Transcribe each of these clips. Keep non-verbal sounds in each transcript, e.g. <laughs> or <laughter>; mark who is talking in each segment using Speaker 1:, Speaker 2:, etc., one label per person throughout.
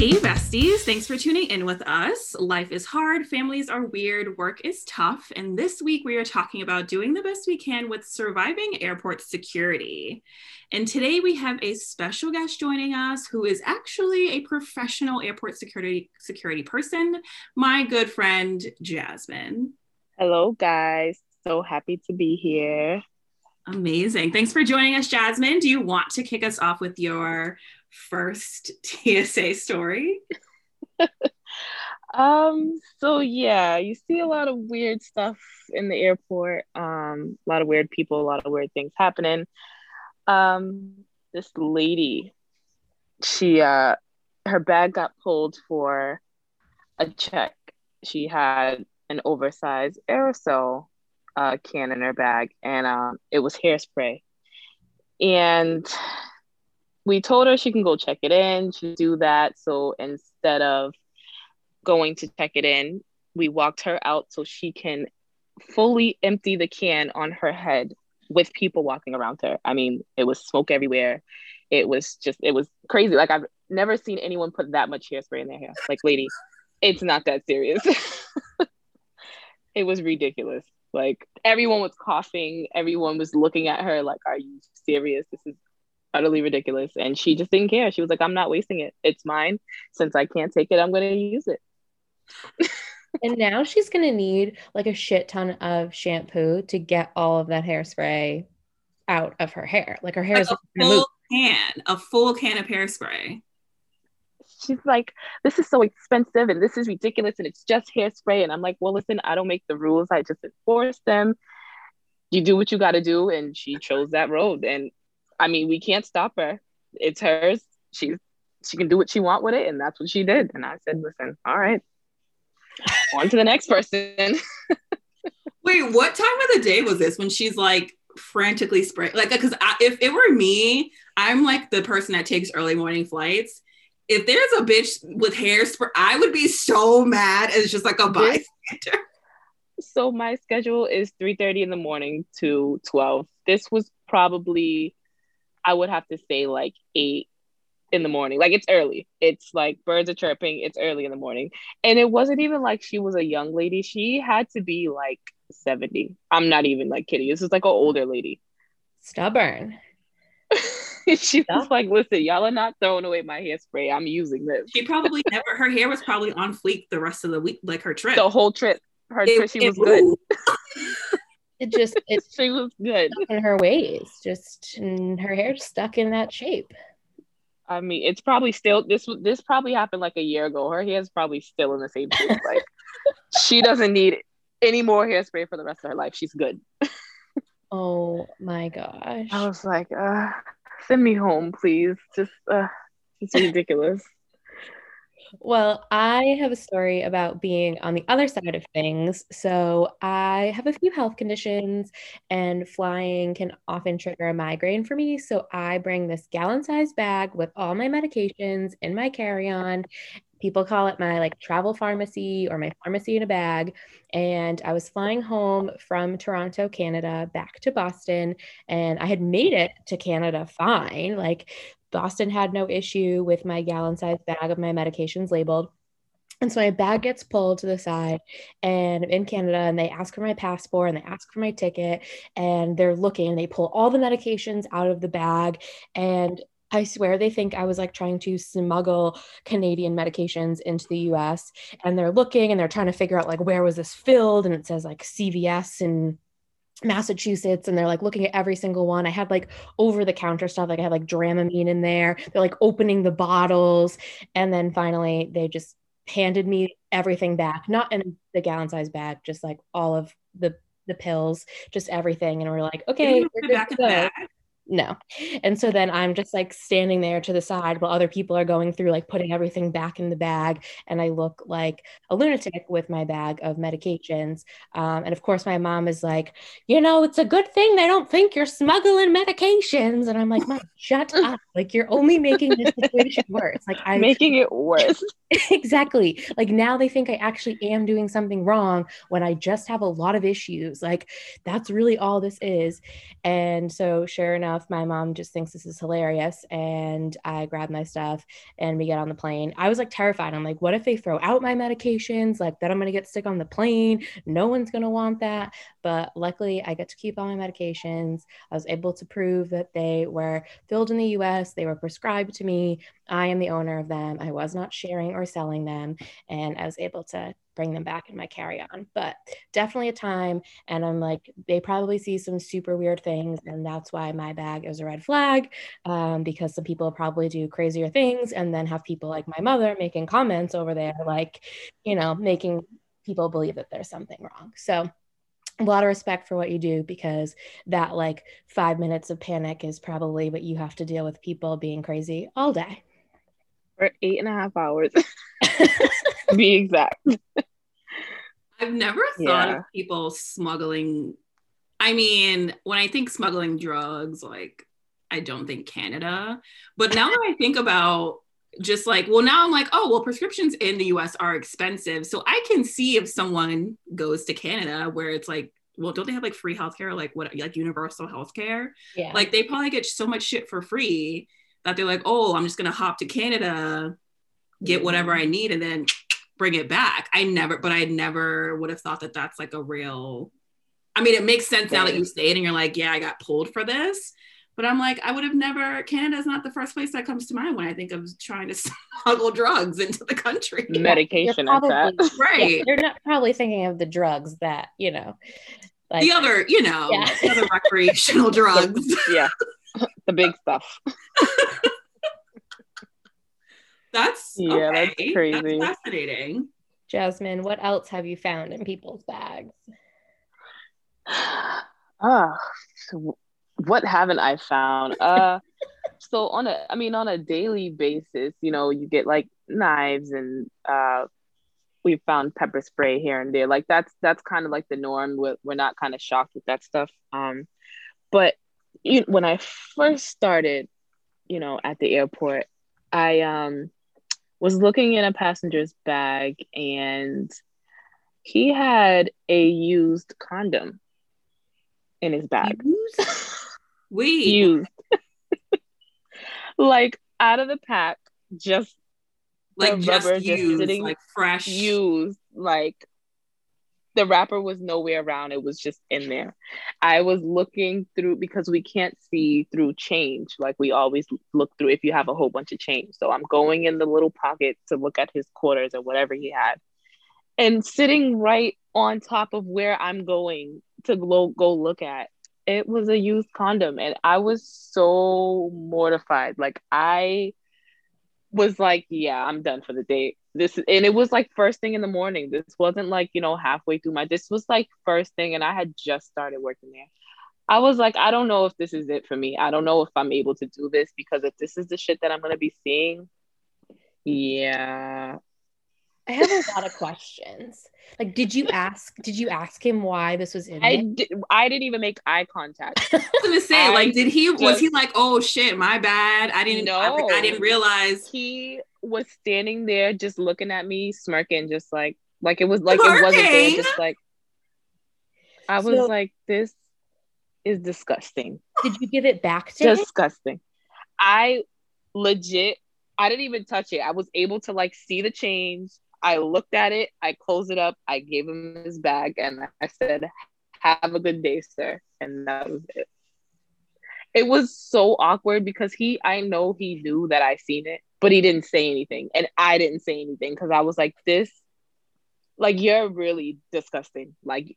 Speaker 1: Hey, besties. Thanks for tuning in with us. Life is hard, families are weird, work is tough. And this week we are talking about doing the best we can with surviving airport security. And today we have a special guest joining us who is actually a professional airport security security person, my good friend Jasmine.
Speaker 2: Hello, guys. So happy to be here.
Speaker 1: Amazing. Thanks for joining us, Jasmine. Do you want to kick us off with your first <laughs> TSA story? <laughs>
Speaker 2: um, so yeah, you see a lot of weird stuff in the airport. Um, a lot of weird people, a lot of weird things happening. Um, this lady, she uh her bag got pulled for a check. She had an oversized aerosol uh, can in her bag, and um, it was hairspray. And we told her she can go check it in. She do that. So instead of going to check it in, we walked her out so she can fully empty the can on her head with people walking around her. I mean, it was smoke everywhere. It was just, it was crazy. Like I've never seen anyone put that much hairspray in their hair. Like, lady, it's not that serious. <laughs> it was ridiculous. Like everyone was coughing. Everyone was looking at her like, "Are you serious? This is utterly ridiculous. And she just didn't care. She was like, I'm not wasting it. It's mine. Since I can't take it, I'm going to use it. <laughs>
Speaker 3: and now she's going to need like a shit ton of shampoo to get all of that hairspray out of her hair. Like her hair like is
Speaker 1: a full can, a full can of hairspray.
Speaker 2: She's like, this is so expensive and this is ridiculous and it's just hairspray. And I'm like, well, listen, I don't make the rules. I just enforce them. You do what you got to do. And she chose that road. And I mean, we can't stop her. It's hers. She's she can do what she want with it, and that's what she did. And I said, listen, all right, on to the next person. <laughs>
Speaker 1: Wait, what time of the day was this when she's like frantically spraying? Like, because if it were me, I'm like the person that takes early morning flights. If there's a bitch with hairspray, I would be so mad as just like a bystander.
Speaker 2: So my schedule is 3:30 in the morning to 12. This was probably I would have to say like eight in the morning. Like it's early. It's like birds are chirping. It's early in the morning. And it wasn't even like she was a young lady. She had to be like 70. I'm not even like kidding. This is like an older lady.
Speaker 3: Stubborn. <laughs>
Speaker 2: she was like, listen, y'all are not throwing away my hairspray. I'm using this.
Speaker 1: She probably <laughs> never her hair was probably on fleek the rest of the week, like her trip.
Speaker 2: The whole trip. Her it, trip, she was good. <laughs>
Speaker 3: it just <laughs> it
Speaker 2: she was good.
Speaker 3: in her ways just and her hair stuck in that shape.
Speaker 2: I mean it's probably still this this probably happened like a year ago. Her hair's probably still in the same shape. <laughs> Like she doesn't need any more hairspray for the rest of her life. She's good.
Speaker 3: Oh my gosh.
Speaker 2: I was like uh send me home please. Just uh it's ridiculous
Speaker 3: well, I have a story about being on the other side of things. So, I have a few health conditions, and flying can often trigger a migraine for me. So, I bring this gallon sized bag with all my medications in my carry on. People call it my like travel pharmacy or my pharmacy in a bag. And I was flying home from Toronto, Canada, back to Boston, and I had made it to Canada fine. Like Boston had no issue with my gallon sized bag of my medications labeled. And so my bag gets pulled to the side and I'm in Canada and they ask for my passport and they ask for my ticket and they're looking and they pull all the medications out of the bag. And I swear they think I was like trying to smuggle Canadian medications into the US and they're looking and they're trying to figure out like where was this filled? And it says like CVS and Massachusetts and they're like looking at every single one. I had like over the counter stuff, like I had like Dramamine in there. They're like opening the bottles. And then finally they just handed me everything back, not in the gallon size bag, just like all of the the pills, just everything. And we're like, okay, we're good to go no. And so then I'm just like standing there to the side while other people are going through like putting everything back in the bag. And I look like a lunatic with my bag of medications. Um, and of course, my mom is like, you know, it's a good thing they don't think you're smuggling medications. And I'm like, Mom, shut <laughs> up. Like, you're only making this situation worse. Like, I'm
Speaker 2: making it <laughs> worse. <laughs>
Speaker 3: exactly. Like now they think I actually am doing something wrong when I just have a lot of issues. Like that's really all this is. And so, sure enough, my mom just thinks this is hilarious. And I grab my stuff and we get on the plane. I was like terrified. I'm like, what if they throw out my medications? Like, then I'm going to get sick on the plane. No one's going to want that. But luckily, I get to keep all my medications. I was able to prove that they were filled in the US, they were prescribed to me. I am the owner of them. I was not sharing or selling them, and I was able to bring them back in my carry on. But definitely a time. And I'm like, they probably see some super weird things. And that's why my bag is a red flag um, because some people probably do crazier things and then have people like my mother making comments over there, like, you know, making people believe that there's something wrong. So, a lot of respect for what you do because that like five minutes of panic is probably what you have to deal with people being crazy all day
Speaker 2: for eight and a half hours <laughs> <laughs> be exact
Speaker 1: i've never thought yeah. of people smuggling i mean when i think smuggling drugs like i don't think canada but now that i think about just like, well, now I'm like, oh, well, prescriptions in the US are expensive. So I can see if someone goes to Canada where it's like, well, don't they have like free healthcare, like what, like universal healthcare? Yeah. Like they probably get so much shit for free that they're like, oh, I'm just gonna hop to Canada, get whatever I need, and then bring it back. I never, but I never would have thought that that's like a real. I mean, it makes sense now that you say it, and you're like, yeah, I got pulled for this. But I'm like, I would have never, Canada is not the first place that comes to mind when I think of trying to <laughs> smuggle drugs into the country. <laughs>
Speaker 2: Medication, probably, that.
Speaker 1: right.
Speaker 3: Yeah, they're not probably thinking of the drugs that, you know,
Speaker 1: like, the other, you know, yeah. the other recreational <laughs> drugs.
Speaker 2: yeah. <laughs> The big stuff. <laughs>
Speaker 1: that's yeah, okay. that's crazy. That's fascinating.
Speaker 3: Jasmine, what else have you found in people's bags? <sighs>
Speaker 2: Ah, oh, what haven't I found? Uh, <laughs> so on a, I mean, on a daily basis, you know, you get like knives and uh, we found pepper spray here and there. Like that's that's kind of like the norm. We're, we're not kind of shocked with that stuff. Um, but you, when I first started, you know, at the airport, I um was looking in a passenger's bag and he had a used condom in his bag.
Speaker 1: Used? <laughs>
Speaker 2: We Used. <laughs> like out of the pack, just
Speaker 1: like just used, just sitting like fresh
Speaker 2: used. Like the wrapper was nowhere around. It was just in there. I was looking through because we can't see through change like we always look through if you have a whole bunch of change. So I'm going in the little pocket to look at his quarters or whatever he had. And sitting right on top of where I'm going to go, go look at it was a used condom and i was so mortified like i was like yeah i'm done for the day this and it was like first thing in the morning this wasn't like you know halfway through my this was like first thing and i had just started working there i was like i don't know if this is it for me i don't know if i'm able to do this because if this is the shit that i'm going to be seeing yeah
Speaker 3: I have a lot of questions. Like, did you ask? Did you ask him why this was in?
Speaker 2: I did, I didn't even make eye contact. <laughs>
Speaker 1: I was gonna say, I like, did he? Just, was he like, oh shit, my bad. I didn't know. I, I didn't realize.
Speaker 2: He was standing there, just looking at me, smirking, just like, like it was like it wasn't there. Just like, I was so, like, this is disgusting.
Speaker 3: Did you give it back to
Speaker 2: disgusting? I legit. I didn't even touch it. I was able to like see the change I looked at it, I closed it up, I gave him his bag, and I said, Have a good day, sir. And that was it. It was so awkward because he, I know he knew that I seen it, but he didn't say anything. And I didn't say anything because I was like, This, like, you're really disgusting. Like,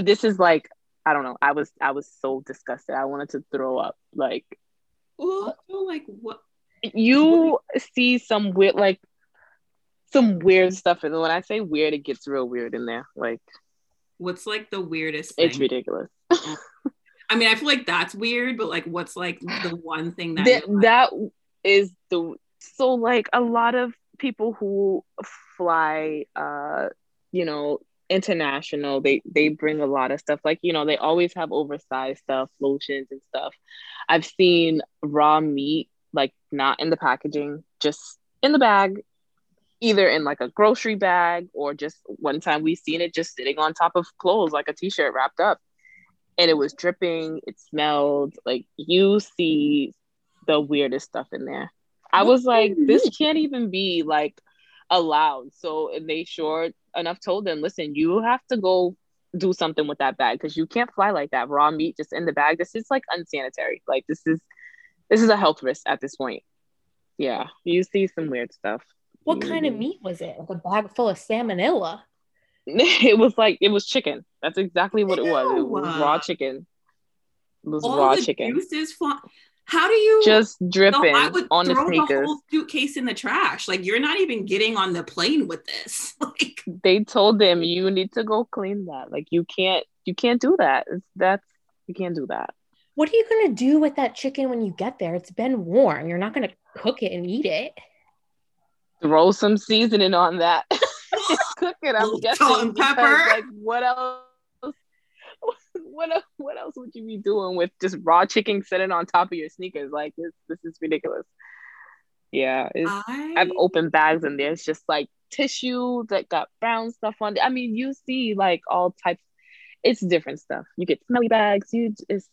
Speaker 2: this is like, I don't know. I was, I was so disgusted. I wanted to throw up. Like,
Speaker 1: well, like what?
Speaker 2: You see some weird, like, some weird stuff. And when I say weird, it gets real weird in there. Like,
Speaker 1: what's like the weirdest? Thing?
Speaker 2: It's ridiculous.
Speaker 1: I mean, I feel like that's weird, but like, what's like the one thing that
Speaker 2: that, that is the so like a lot of people who fly, uh, you know, international they they bring a lot of stuff. Like you know they always have oversized stuff lotions and stuff. I've seen raw meat like not in the packaging just in the bag either in like a grocery bag or just one time we seen it just sitting on top of clothes like a t-shirt wrapped up. And it was dripping it smelled like you see the weirdest stuff in there i was like this can't even be like allowed so and they sure enough told them listen you have to go do something with that bag because you can't fly like that raw meat just in the bag this is like unsanitary like this is this is a health risk at this point yeah you see some weird stuff
Speaker 3: what kind of mm-hmm. meat was it? Like a bag full of salmonella. <laughs>
Speaker 2: It was like it was chicken. That's exactly what it was. It was raw chicken. It was All raw the chicken. Juices fly-
Speaker 1: How do you
Speaker 2: just dripping no, I would on throw the sneakers? The whole
Speaker 1: suitcase in the trash. Like you're not even getting on the plane with this. <laughs> like
Speaker 2: they told them you need to go clean that. Like you can't you can't do that. It's, that's you can't do that.
Speaker 3: What are you gonna do with that chicken when you get there? It's been warm. You're not gonna cook it and eat it.
Speaker 2: Throw some seasoning on that. <laughs> <laughs> Cook it. I'm guessing. Salt and pepper. Like what else? What else, <laughs> what else would you be doing with just raw chicken sitting on top of your sneakers? Like this, this is ridiculous. Yeah, I... I've opened bags and there's just like tissue that got brown stuff on. It. I mean, you see like all types. It's different stuff. You get smelly bags. You it's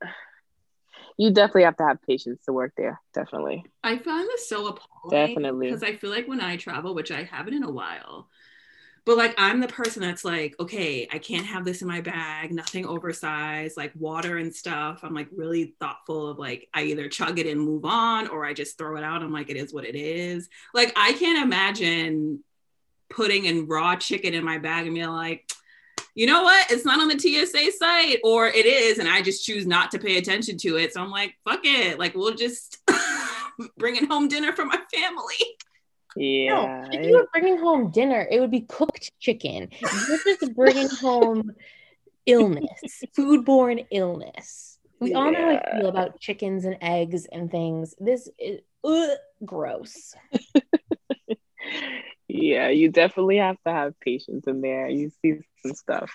Speaker 2: <sighs> you definitely have to have patience to work there. Definitely.
Speaker 1: I find this so appalling. Definitely. Because I feel like when I travel, which I haven't in a while, but like I'm the person that's like, okay, I can't have this in my bag, nothing oversized, like water and stuff. I'm like really thoughtful of like I either chug it and move on or I just throw it out. I'm like, it is what it is. Like I can't imagine putting in raw chicken in my bag and being like, you know what? It's not on the TSA site, or it is, and I just choose not to pay attention to it. So I'm like, fuck it. Like, we'll just <laughs> bring it home dinner for my family.
Speaker 2: Yeah.
Speaker 3: No, if you were bringing home dinner, it would be cooked chicken. You're just bringing <laughs> home illness, foodborne illness. We all know how I feel about chickens and eggs and things. This is ugh, gross.
Speaker 2: yeah, you definitely have to have patience in there. You see some stuff.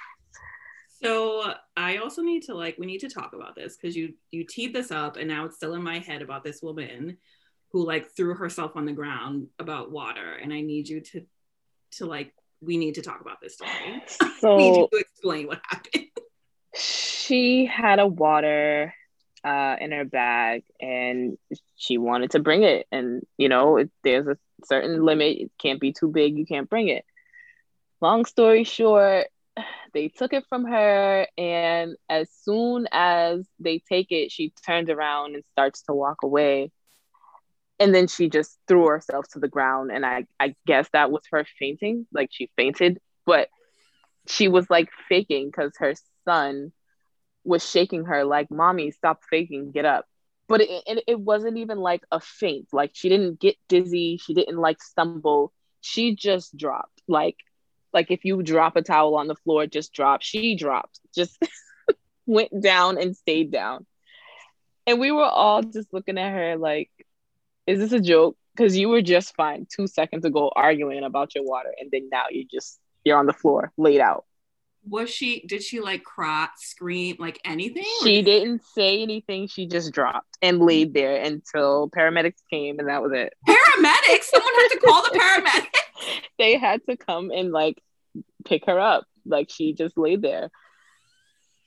Speaker 1: So I also need to like we need to talk about this because you you teed this up and now it's still in my head about this woman who like threw herself on the ground about water and I need you to to like we need to talk about this story. <laughs> So need you to explain what happened.
Speaker 2: She had a water uh, in her bag and she wanted to bring it and you know it, there's a certain limit it can't be too big you can't bring it long story short <sighs> they took it from her and as soon as they take it she turns around and starts to walk away and then she just threw herself to the ground and i i guess that was her fainting like she fainted but she was like faking because her son was shaking her like mommy stop faking get up but it, it, it wasn't even like a faint like she didn't get dizzy she didn't like stumble she just dropped like like if you drop a towel on the floor, just drop. She dropped, just <laughs> went down and stayed down. And we were all just looking at her like, is this a joke? Because you were just fine two seconds ago arguing about your water, and then now you just you're on the floor, laid out.
Speaker 1: Was she? Did she like cry, scream, like anything?
Speaker 2: She didn't say anything. She just dropped and laid there until paramedics came, and that was it.
Speaker 1: Paramedics? Someone had to call the paramedics. <laughs>
Speaker 2: they had to come and like pick her up. Like she just laid there.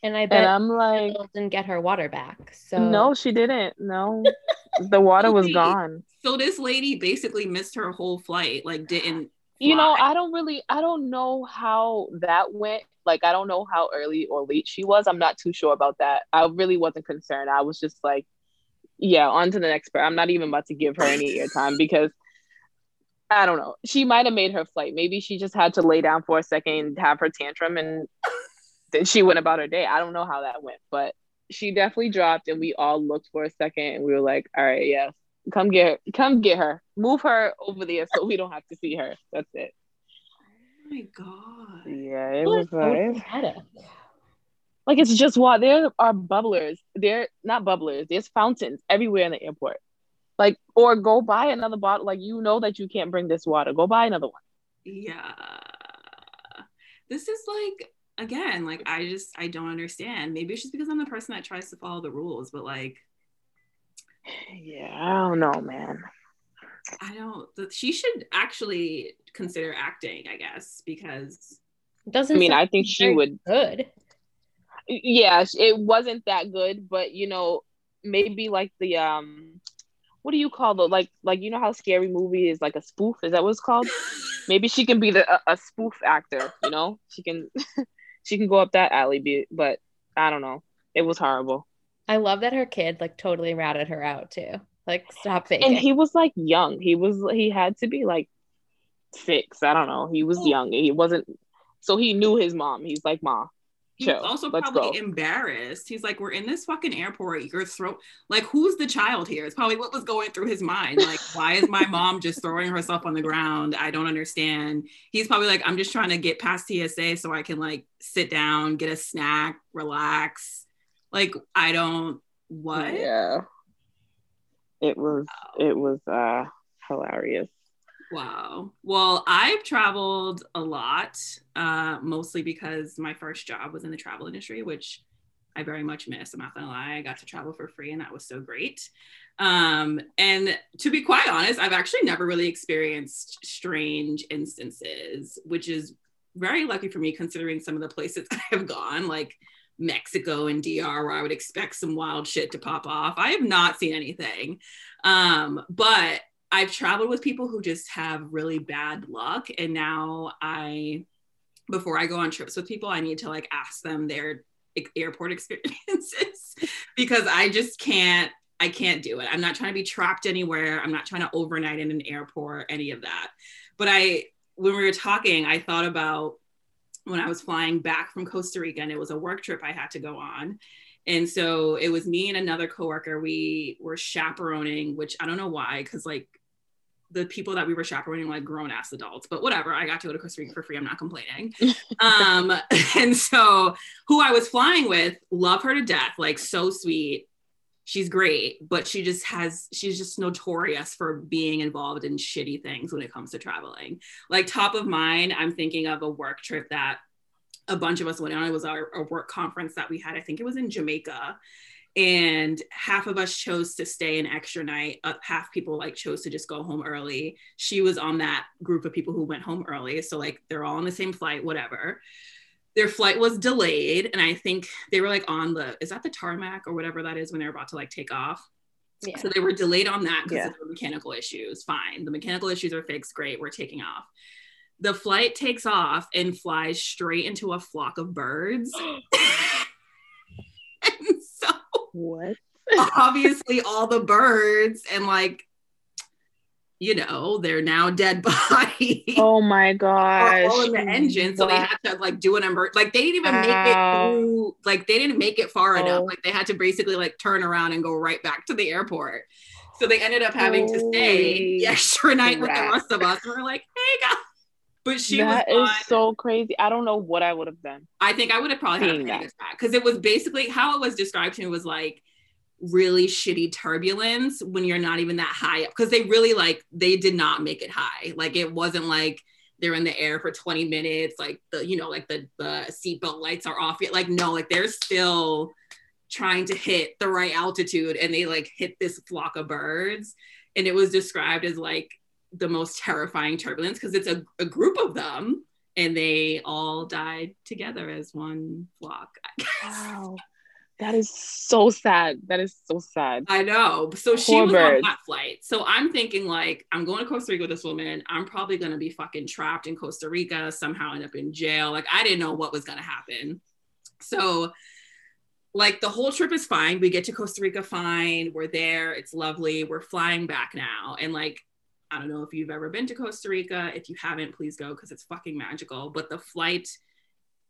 Speaker 3: And I bet and I'm like didn't get her water back. So
Speaker 2: no, she didn't. No, <laughs> the water was gone.
Speaker 1: So this lady basically missed her whole flight. Like didn't.
Speaker 2: Fly. You know, I don't really, I don't know how that went. Like, I don't know how early or late she was. I'm not too sure about that. I really wasn't concerned. I was just like, yeah, on to the next part. I'm not even about to give her any airtime <laughs> because I don't know. She might have made her flight. Maybe she just had to lay down for a second and have her tantrum and then she went about her day. I don't know how that went, but she definitely dropped and we all looked for a second and we were like, all right, yes, come get her. Come get her. Move her over there so we don't have to see her. That's it.
Speaker 1: Oh my god.
Speaker 2: Yeah, it was like like it's just what there are bubblers. They're not bubblers. There's fountains everywhere in the airport. Like, or go buy another bottle. Like, you know that you can't bring this water. Go buy another one.
Speaker 1: Yeah. This is like, again, like, I just, I don't understand. Maybe it's just because I'm the person that tries to follow the rules, but like,
Speaker 2: yeah, I don't know, man.
Speaker 1: I don't. She should actually consider acting, I guess, because
Speaker 3: doesn't.
Speaker 2: I mean, I think she would.
Speaker 3: Good.
Speaker 2: Yeah, it wasn't that good, but you know, maybe like the um, what do you call the like like you know how scary movie is like a spoof? Is that what it's called? <laughs> maybe she can be the a, a spoof actor. You know, she can <laughs> she can go up that alley, but I don't know. It was horrible.
Speaker 3: I love that her kid like totally ratted her out too. Like stop faking.
Speaker 2: And he was like young. He was he had to be like six. I don't know. He was young. He wasn't so he knew his mom. He's like, Ma,
Speaker 1: He's also Let's probably go. embarrassed. He's like, we're in this fucking airport. Your throat, like, who's the child here? It's probably what was going through his mind. Like, why is my mom just throwing herself on the ground? I don't understand. He's probably like, I'm just trying to get past TSA so I can like sit down, get a snack, relax. Like, I don't. What?
Speaker 2: Yeah. It was. It was uh hilarious.
Speaker 1: Wow. Well, I've traveled a lot, uh, mostly because my first job was in the travel industry, which I very much miss. I'm not gonna lie. I got to travel for free, and that was so great. Um, and to be quite honest, I've actually never really experienced strange instances, which is very lucky for me considering some of the places <laughs> I have gone, like Mexico and DR, where I would expect some wild shit to pop off. I have not seen anything. Um, but I've traveled with people who just have really bad luck. And now I, before I go on trips with people, I need to like ask them their airport <laughs> experiences because I just can't, I can't do it. I'm not trying to be trapped anywhere. I'm not trying to overnight in an airport, any of that. But I, when we were talking, I thought about when I was flying back from Costa Rica and it was a work trip I had to go on. And so it was me and another coworker. We were chaperoning, which I don't know why, because like the people that we were chaperoning like grown ass adults, but whatever. I got to go to Costa Rica for free. I'm not complaining. <laughs> um, <laughs> and so who I was flying with, love her to death, like so sweet. She's great, but she just has, she's just notorious for being involved in shitty things when it comes to traveling. Like top of mind, I'm thinking of a work trip that a bunch of us went on. It was our, our work conference that we had. I think it was in Jamaica and half of us chose to stay an extra night. Uh, half people like chose to just go home early. She was on that group of people who went home early. So like they're all on the same flight whatever. Their flight was delayed and i think they were like on the is that the tarmac or whatever that is when they're about to like take off? Yeah. so they were delayed on that because yeah. of the mechanical issues. Fine. The mechanical issues are fixed. Great. We're taking off. The flight takes off and flies straight into a flock of birds <gasps> <laughs> <laughs>
Speaker 2: what? <laughs>
Speaker 1: obviously all the birds and like you know, they're now dead <laughs> bodies.
Speaker 2: Oh my gosh.
Speaker 1: all in the engine. So wow. they had to like do an emergency. Like they didn't even wow. make it through, like they didn't make it far oh. enough. Like they had to basically like turn around and go right back to the airport. So they ended up having Holy to stay the extra night crap. with the rest of us. We're like, hey guys. But she
Speaker 2: that was is so crazy. I don't know what I would have done.
Speaker 1: I think I would have probably had a panic attack because it was basically how it was described to me was like really shitty turbulence when you're not even that high up because they really like they did not make it high. Like it wasn't like they're in the air for 20 minutes, like the you know like the the seatbelt lights are off yet. Like no, like they're still trying to hit the right altitude and they like hit this flock of birds and it was described as like the most terrifying turbulence because it's a, a group of them and they all died together as one flock.
Speaker 2: Wow. That is so sad. That is so sad.
Speaker 1: I know. So Poor she was birds. on that flight. So I'm thinking like, I'm going to Costa Rica with this woman. I'm probably gonna be fucking trapped in Costa Rica, somehow end up in jail. Like I didn't know what was gonna happen. So like the whole trip is fine. We get to Costa Rica fine. We're there. It's lovely. We're flying back now. And like I don't know if you've ever been to Costa Rica. If you haven't, please go because it's fucking magical. But the flight,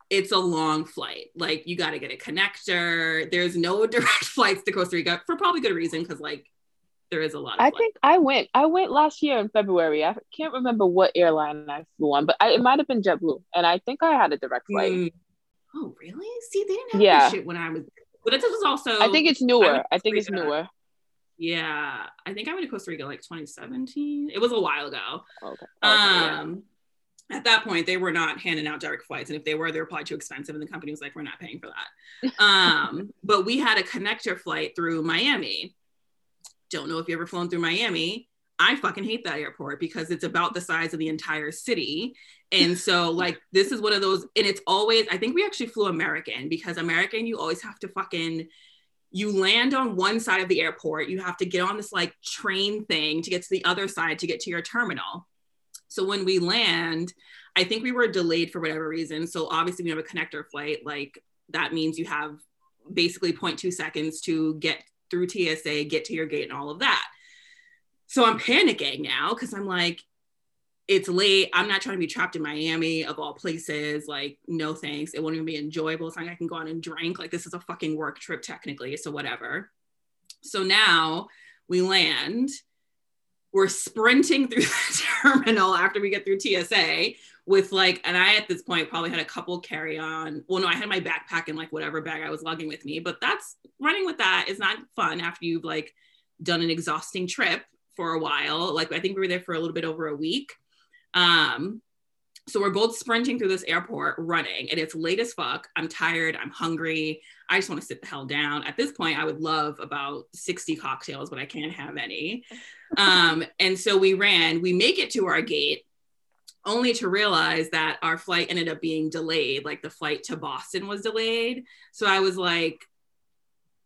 Speaker 1: it's a long flight. Like you got to get a connector. There's no <laughs> direct flights to Costa Rica for probably good reason because like there is a lot.
Speaker 2: I think I went. I went last year in February. I can't remember what airline I flew on, but I, it might have been JetBlue, and I think I had a direct flight. Mm.
Speaker 1: Oh, really? See, they didn't have yeah. shit when I was. But it was also.
Speaker 2: I think it's newer. I, I think it's newer.
Speaker 1: Yeah, I think I went to Costa Rica like 2017. It was a while ago. Okay. okay um, yeah. at that point, they were not handing out direct flights, and if they were, they were probably too expensive, and the company was like, "We're not paying for that." <laughs> um, but we had a connector flight through Miami. Don't know if you ever flown through Miami. I fucking hate that airport because it's about the size of the entire city. And so, <laughs> like, this is one of those, and it's always, I think we actually flew American because American, you always have to fucking, you land on one side of the airport, you have to get on this like train thing to get to the other side to get to your terminal. So when we land, I think we were delayed for whatever reason. So obviously, we have a connector flight. Like, that means you have basically 0.2 seconds to get through TSA, get to your gate, and all of that. So I'm panicking now because I'm like, it's late. I'm not trying to be trapped in Miami of all places. Like, no thanks. It won't even be enjoyable. It's like I can go out and drink. Like, this is a fucking work trip, technically. So, whatever. So now we land. We're sprinting <laughs> through the terminal after we get through TSA with like, and I at this point probably had a couple carry on. Well, no, I had my backpack and like whatever bag I was lugging with me, but that's running with that is not fun after you've like done an exhausting trip for a while. Like, I think we were there for a little bit over a week. Um, so we're both sprinting through this airport running and it's late as fuck. I'm tired. I'm hungry. I just want to sit the hell down. At this point, I would love about 60 cocktails, but I can't have any. Um, and so we ran, we make it to our gate only to realize that our flight ended up being delayed. Like the flight to Boston was delayed. So I was like,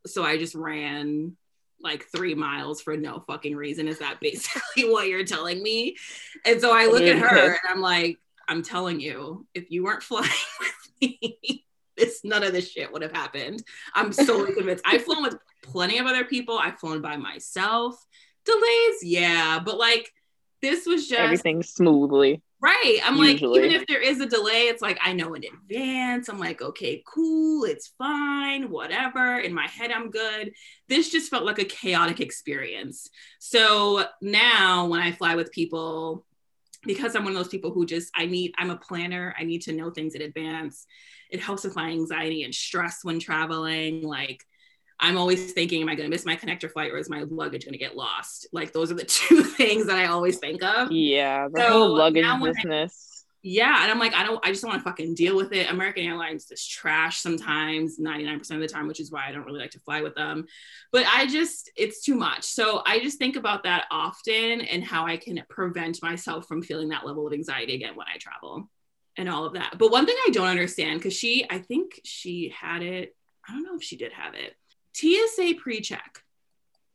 Speaker 1: so I just ran like three miles for no fucking reason. Is that <laughs> basically what you're telling me? And so I look at her and I'm like, I'm telling you, if you weren't <laughs> flying with me, this none of this shit would have happened. I'm solely <laughs> convinced. I've flown with plenty of other people. I've flown by myself. Delays, yeah, but like this was just
Speaker 2: everything smoothly.
Speaker 1: Right. I'm Usually. like, even if there is a delay, it's like I know in advance. I'm like, okay, cool, it's fine, whatever. In my head, I'm good. This just felt like a chaotic experience. So now when I fly with people, because I'm one of those people who just I need I'm a planner. I need to know things in advance. It helps with my anxiety and stress when traveling. Like I'm always thinking, am I going to miss my connector flight or is my luggage going to get lost? Like those are the <laughs> two things that I always think of.
Speaker 2: Yeah, the so whole luggage business.
Speaker 1: I, yeah, and I'm like, I don't, I just don't want to fucking deal with it. American Airlines is trash sometimes, 99% of the time, which is why I don't really like to fly with them. But I just, it's too much. So I just think about that often and how I can prevent myself from feeling that level of anxiety again when I travel and all of that. But one thing I don't understand, because she, I think she had it. I don't know if she did have it TSA pre check.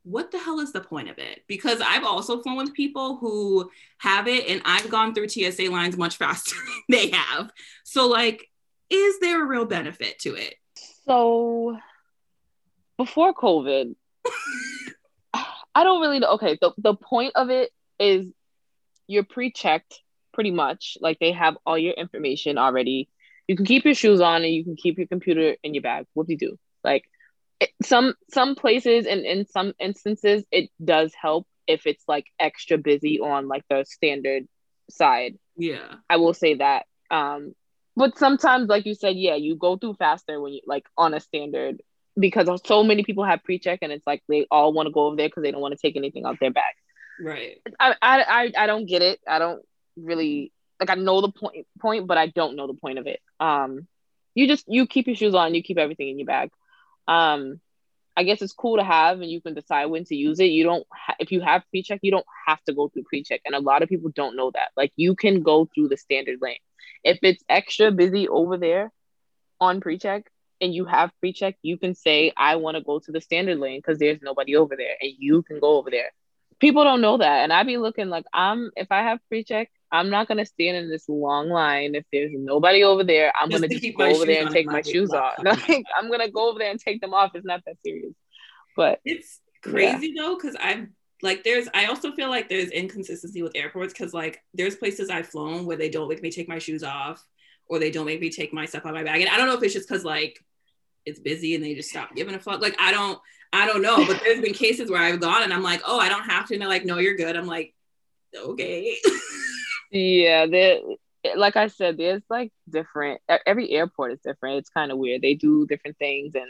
Speaker 1: What the hell is the point of it? Because I've also flown with people who have it and I've gone through TSA lines much <laughs> faster than they have. So, like, is there a real benefit to it?
Speaker 2: So, before COVID, <laughs> I don't really know. Okay, the, the point of it is you're pre checked pretty much. Like, they have all your information already. You can keep your shoes on and you can keep your computer in your bag. What do you do? Like, some some places and in some instances it does help if it's like extra busy on like the standard side.
Speaker 1: Yeah.
Speaker 2: I will say that um but sometimes like you said yeah you go through faster when you like on a standard because so many people have pre-check and it's like they all want to go over there because they don't want to take anything out their bag.
Speaker 1: Right.
Speaker 2: I, I i i don't get it. I don't really like i know the point point but i don't know the point of it. Um you just you keep your shoes on you keep everything in your bag um I guess it's cool to have and you can decide when to use it. You don't ha- if you have pre-check, you don't have to go through pre-check. And a lot of people don't know that. Like you can go through the standard lane. If it's extra busy over there on pre-check and you have pre-check, you can say I want to go to the standard lane because there's nobody over there and you can go over there. People don't know that. And I'd be looking like I'm if I have pre-check, I'm not gonna stand in this long line if there's nobody over there. I'm just gonna just go over there and take my shoes off. <laughs> Like, I'm gonna go over there and take them off. It's not that serious. But
Speaker 1: it's crazy yeah. though, because I'm like there's I also feel like there's inconsistency with airports because like there's places I've flown where they don't make me take my shoes off or they don't make me take my stuff out of my bag. And I don't know if it's just because like it's busy and they just stop giving a fuck. Like I don't I don't know. But there's been cases where I've gone and I'm like, oh, I don't have to. And they're like, no, you're good. I'm like, okay. <laughs>
Speaker 2: yeah, there eh, like I said, there's like different every airport is different. It's kind of weird. They do different things and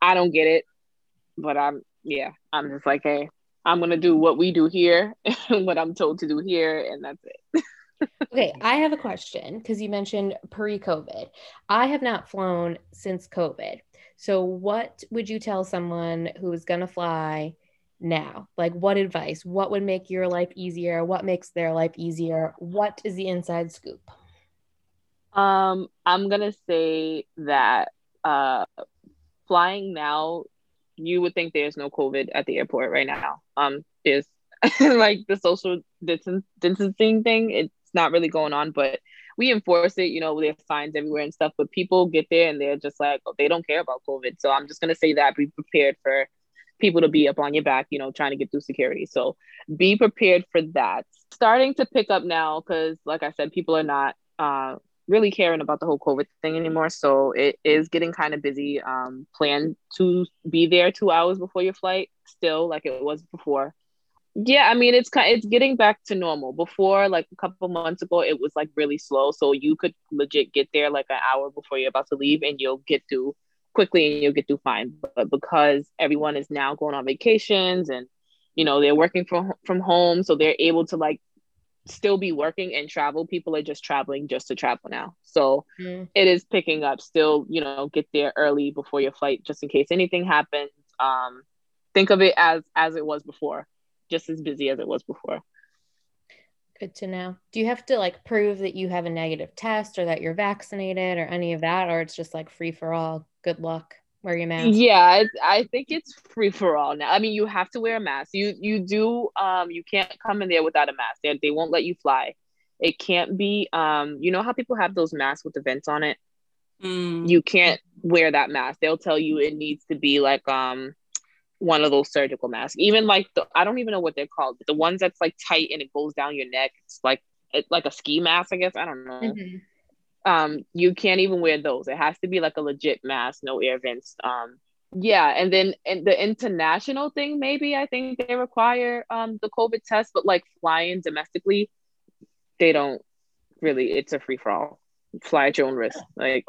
Speaker 2: I don't get it. But I'm yeah, I'm just like, hey, I'm gonna do what we do here <laughs> and what I'm told to do here, and that's it.
Speaker 3: okay, I have a question because you mentioned pre-COVID. I have not flown since COVID. So what would you tell someone who is gonna fly now? Like, what advice? What would make your life easier? What makes their life easier? What is the inside scoop?
Speaker 2: Um, I'm gonna say that uh, flying now, you would think there's no COVID at the airport right now. Um, there's <laughs> like the social distancing thing. It's not really going on, but we enforce it. You know, there's signs everywhere and stuff. But people get there and they're just like, oh, they don't care about COVID. So I'm just gonna say that be prepared for people to be up on your back, you know, trying to get through security. So be prepared for that. Starting to pick up now because, like I said, people are not uh, really caring about the whole COVID thing anymore. So it is getting kind of busy. Um, plan to be there two hours before your flight, still like it was before. Yeah, I mean it's kind it's getting back to normal. Before, like a couple months ago, it was like really slow. So you could legit get there like an hour before you're about to leave, and you'll get through quickly and you'll get through fine. But because everyone is now going on vacations and you know they're working from from home, so they're able to like still be working and travel. People are just traveling just to travel now. So mm. it is picking up. Still, you know, get there early before your flight just in case anything happens. Um, think of it as as it was before, just as busy as it was before.
Speaker 3: Good to know. Do you have to like prove that you have a negative test or that you're vaccinated or any of that, or it's just like free for all? Good luck. Wear your mask.
Speaker 2: Yeah, I think it's free for all now. I mean, you have to wear a mask. You you do um you can't come in there without a mask. They, they won't let you fly. It can't be um you know how people have those masks with the vents on it. Mm. You can't wear that mask. They'll tell you it needs to be like um one of those surgical masks. Even like the I don't even know what they're called, but the ones that's like tight and it goes down your neck. It's like it's like a ski mask, I guess. I don't know. Mm-hmm. Um, you can't even wear those. It has to be like a legit mask, no air vents. Um, yeah, and then and the international thing, maybe I think they require um the COVID test, but like flying domestically, they don't really. It's a free for all. Fly at your own risk. Like,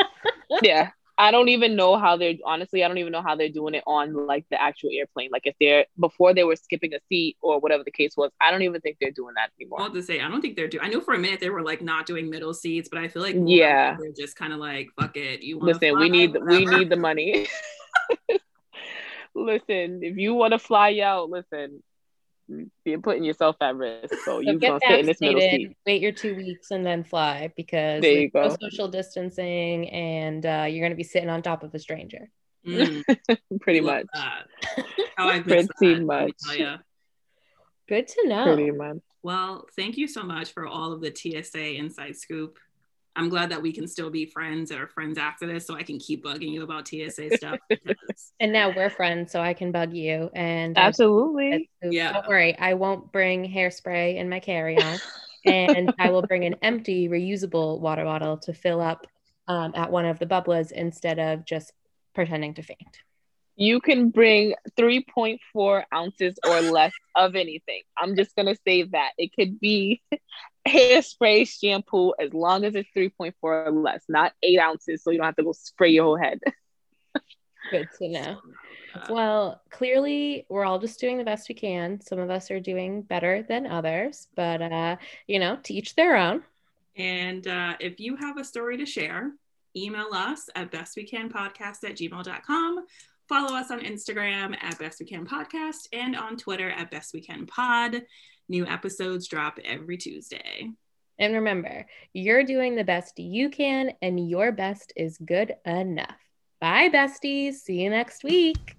Speaker 2: <laughs> yeah, I don't even know how they're honestly, I don't even know how they're doing it on like the actual airplane. Like if they're before they were skipping a seat or whatever the case was, I don't even think they're doing that anymore.
Speaker 1: To say, I don't think they're doing. I know for a minute they were like not doing middle seats, but I feel like
Speaker 2: yeah,
Speaker 1: they're just kind of like fuck it. You
Speaker 2: listen, we need we need the money. <laughs> listen, if you want to fly out, listen, you're putting yourself at risk. So you're gonna sit in this middle seat.
Speaker 3: Wait your two weeks and then fly because
Speaker 2: there you go.
Speaker 3: No social distancing and uh, you're gonna be sitting on top of a stranger.
Speaker 2: Mm. <laughs> Pretty much.
Speaker 1: How I
Speaker 2: Pretty that, much.
Speaker 3: Good to know.
Speaker 2: Pretty much.
Speaker 1: Well, thank you so much for all of the TSA inside scoop. I'm glad that we can still be friends or friends after this so I can keep bugging you about TSA stuff. <laughs>
Speaker 3: and now we're friends, so I can bug you. And
Speaker 2: absolutely.
Speaker 1: yeah.
Speaker 3: Don't worry, I won't bring hairspray in my carry on. and I will bring an empty reusable water bottle to fill up um, at one of the bubbles instead of just pretending to faint.
Speaker 2: You can bring 3.4 ounces or less of anything. I'm just going to say that. It could be <laughs> hairspray, shampoo, as long as it's 3.4 or less, not eight ounces, so you don't have to go spray your whole head. <laughs>
Speaker 3: Good to know. Well, clearly we're all just doing the best we can. Some of us are doing better than others, but uh, you know, to each their own.
Speaker 1: And uh, if you have a story to share, email us at bestwecanpodcast at gmail.com. Follow us on Instagram at Best We Can Podcast and on Twitter at Best We Can Pod. New episodes drop every Tuesday.
Speaker 3: And remember, you're doing the best you can, and your best is good enough. Bye, besties. See you next week.